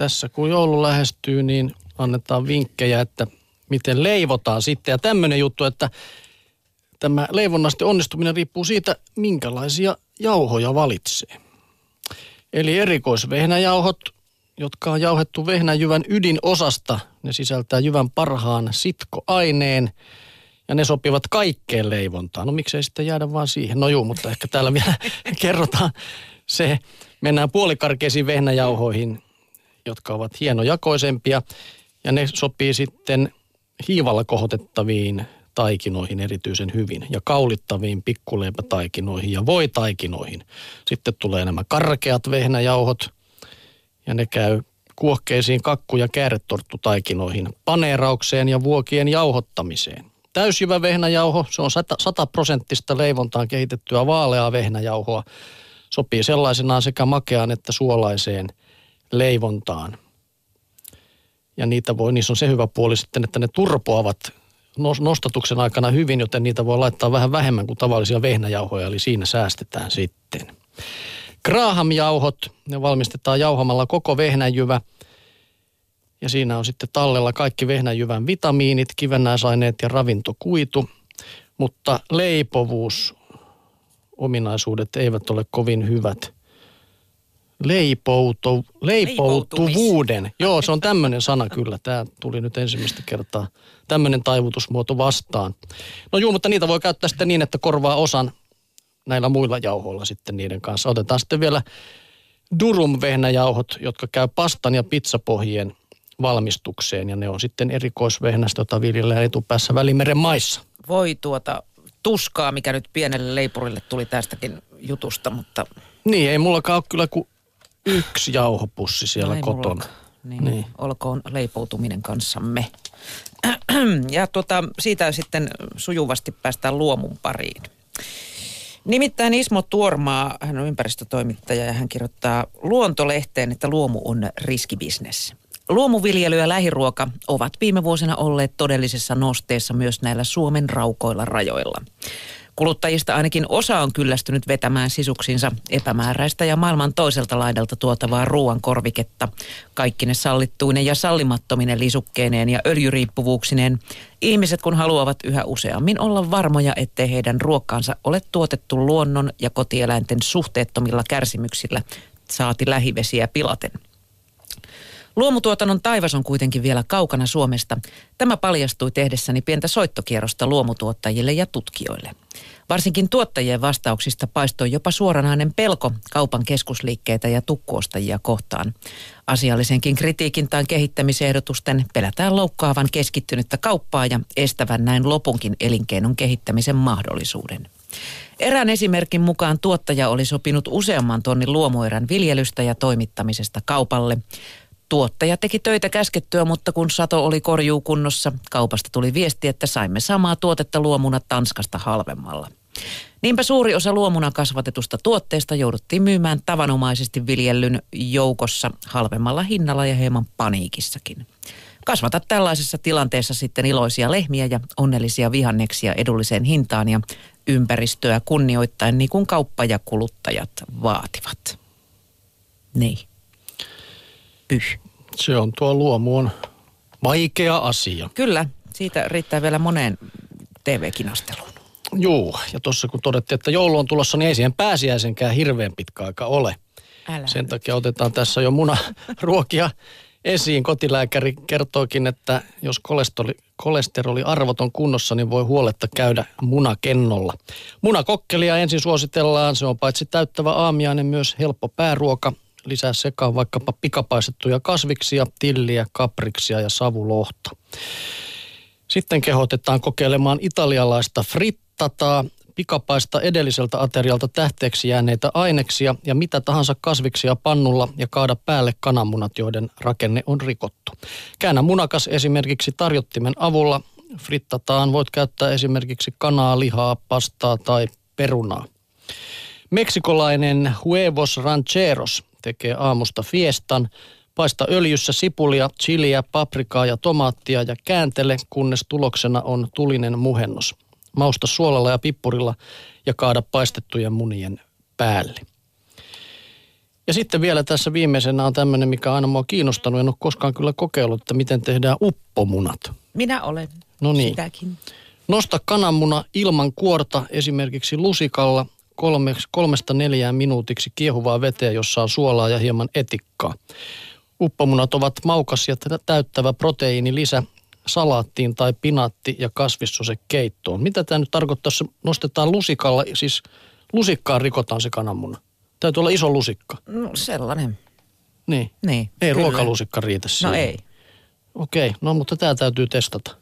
tässä kun joulu lähestyy, niin annetaan vinkkejä, että miten leivotaan sitten. Ja tämmöinen juttu, että tämä leivonnasti onnistuminen riippuu siitä, minkälaisia jauhoja valitsee. Eli erikoisvehnäjauhot, jotka on jauhettu vehnäjyvän ydinosasta, ne sisältää jyvän parhaan sitkoaineen ja ne sopivat kaikkeen leivontaan. No miksei sitten jäädä vaan siihen? No juu, mutta ehkä täällä vielä kerrotaan se. Mennään puolikarkeisiin vehnäjauhoihin, jotka ovat hienojakoisempia ja ne sopii sitten hiivalla kohotettaviin taikinoihin erityisen hyvin ja kaulittaviin pikkuleipätaikinoihin ja voitaikinoihin. Sitten tulee nämä karkeat vehnäjauhot ja ne käy kuohkeisiin kakku- ja kääretorttutaikinoihin, paneeraukseen ja vuokien jauhottamiseen. Täysjyvä vehnäjauho, se on 100 prosenttista leivontaan kehitettyä vaaleaa vehnäjauhoa. Sopii sellaisenaan sekä makeaan että suolaiseen leivontaan. Ja niitä voi, niissä on se hyvä puoli sitten, että ne turpoavat nostatuksen aikana hyvin, joten niitä voi laittaa vähän vähemmän kuin tavallisia vehnäjauhoja, eli siinä säästetään sitten. Graham-jauhot, ne valmistetaan jauhamalla koko vehnäjyvä. Ja siinä on sitten tallella kaikki vehnäjyvän vitamiinit, kivennäisaineet ja ravintokuitu. Mutta leipovuus, ominaisuudet eivät ole kovin hyvät. Leipoutu, leipoutuvuuden. Joo, se on tämmöinen sana kyllä. Tämä tuli nyt ensimmäistä kertaa tämmöinen taivutusmuoto vastaan. No juu, mutta niitä voi käyttää sitten niin, että korvaa osan näillä muilla jauhoilla sitten niiden kanssa. Otetaan sitten vielä durum vehnäjauhot, jotka käy pastan ja pizzapohjien valmistukseen ja ne on sitten erikoisvehnästä, jota viljellään etupäässä Välimeren maissa. Voi tuota tuskaa, mikä nyt pienelle leipurille tuli tästäkin jutusta, mutta... Niin, ei mullakaan ole kyllä kuin yksi jauhopussi siellä no kotona. Niin, niin. Olkoon leipoutuminen kanssamme. Ja tuota, siitä sitten sujuvasti päästään luomun pariin. Nimittäin Ismo Tuormaa, hän on ympäristötoimittaja ja hän kirjoittaa luontolehteen, että luomu on riskibisnes. Luomuviljely ja lähiruoka ovat viime vuosina olleet todellisessa nosteessa myös näillä Suomen raukoilla rajoilla. Kuluttajista ainakin osa on kyllästynyt vetämään sisuksinsa epämääräistä ja maailman toiselta laidalta tuotavaa ruoan korviketta. Kaikki ne sallittuinen ja sallimattominen lisukkeineen ja öljyriippuvuuksineen. Ihmiset kun haluavat yhä useammin olla varmoja, ettei heidän ruokkaansa ole tuotettu luonnon ja kotieläinten suhteettomilla kärsimyksillä, saati lähivesiä pilaten. Luomutuotannon taivas on kuitenkin vielä kaukana Suomesta. Tämä paljastui tehdessäni pientä soittokierrosta luomutuottajille ja tutkijoille. Varsinkin tuottajien vastauksista paistoi jopa suoranainen pelko kaupan keskusliikkeitä ja tukkuostajia kohtaan. Asiallisenkin kritiikin tai kehittämisehdotusten pelätään loukkaavan keskittynyttä kauppaa ja estävän näin lopunkin elinkeinon kehittämisen mahdollisuuden. Erään esimerkin mukaan tuottaja oli sopinut useamman tonnin luomuerän viljelystä ja toimittamisesta kaupalle. Tuottaja teki töitä käskettyä, mutta kun sato oli korjuukunnossa, kaupasta tuli viesti, että saimme samaa tuotetta luomuna Tanskasta halvemmalla. Niinpä suuri osa luomuna kasvatetusta tuotteesta jouduttiin myymään tavanomaisesti viljellyn joukossa halvemmalla hinnalla ja hieman paniikissakin. Kasvata tällaisessa tilanteessa sitten iloisia lehmiä ja onnellisia vihanneksia edulliseen hintaan ja ympäristöä kunnioittain niin kuin kauppa ja kuluttajat vaativat. Niin pyh. Se on tuo luomu on vaikea asia. Kyllä, siitä riittää vielä moneen TV-kinasteluun. Joo, ja tuossa kun todettiin, että joulu on tulossa, niin ei siihen pääsiäisenkään hirveän pitkä aika ole. Älä Sen takia otetaan tässä jo munaruokia esiin. Kotilääkäri kertookin, että jos kolesteroli, kolesteroliarvot on kunnossa, niin voi huoletta käydä munakennolla. Munakokkelia ensin suositellaan. Se on paitsi täyttävä aamiainen myös helppo pääruoka lisää sekaan vaikkapa pikapaistettuja kasviksia, tilliä, kapriksia ja savulohta. Sitten kehotetaan kokeilemaan italialaista frittataa, pikapaista edelliseltä aterialta tähteeksi jääneitä aineksia ja mitä tahansa kasviksia pannulla ja kaada päälle kananmunat, joiden rakenne on rikottu. Käännä munakas esimerkiksi tarjottimen avulla. Frittataan voit käyttää esimerkiksi kanaa, lihaa, pastaa tai perunaa. Meksikolainen Huevos Rancheros tekee aamusta fiestan. Paista öljyssä sipulia, chiliä, paprikaa ja tomaattia ja kääntele, kunnes tuloksena on tulinen muhennos. Mausta suolalla ja pippurilla ja kaada paistettujen munien päälle. Ja sitten vielä tässä viimeisenä on tämmöinen, mikä aina mua kiinnostanut. En ole koskaan kyllä kokeillut, että miten tehdään uppomunat. Minä olen. No niin. Sitäkin. Nosta kananmuna ilman kuorta esimerkiksi lusikalla kolme, kolmesta neljään minuutiksi kiehuvaa veteen, jossa on suolaa ja hieman etikkaa. Uppomunat ovat maukas ja täyttävä proteiini lisä salaattiin tai pinaatti- ja kasvissose-keittoon. Mitä tämä nyt tarkoittaa, jos nostetaan lusikalla, siis lusikkaan rikotaan se kananmuna? Täytyy olla iso lusikka. No sellainen. Niin. Niin, Ei kyllä. ruokalusikka riitä siihen. No ei. Okei, no mutta tämä täytyy testata.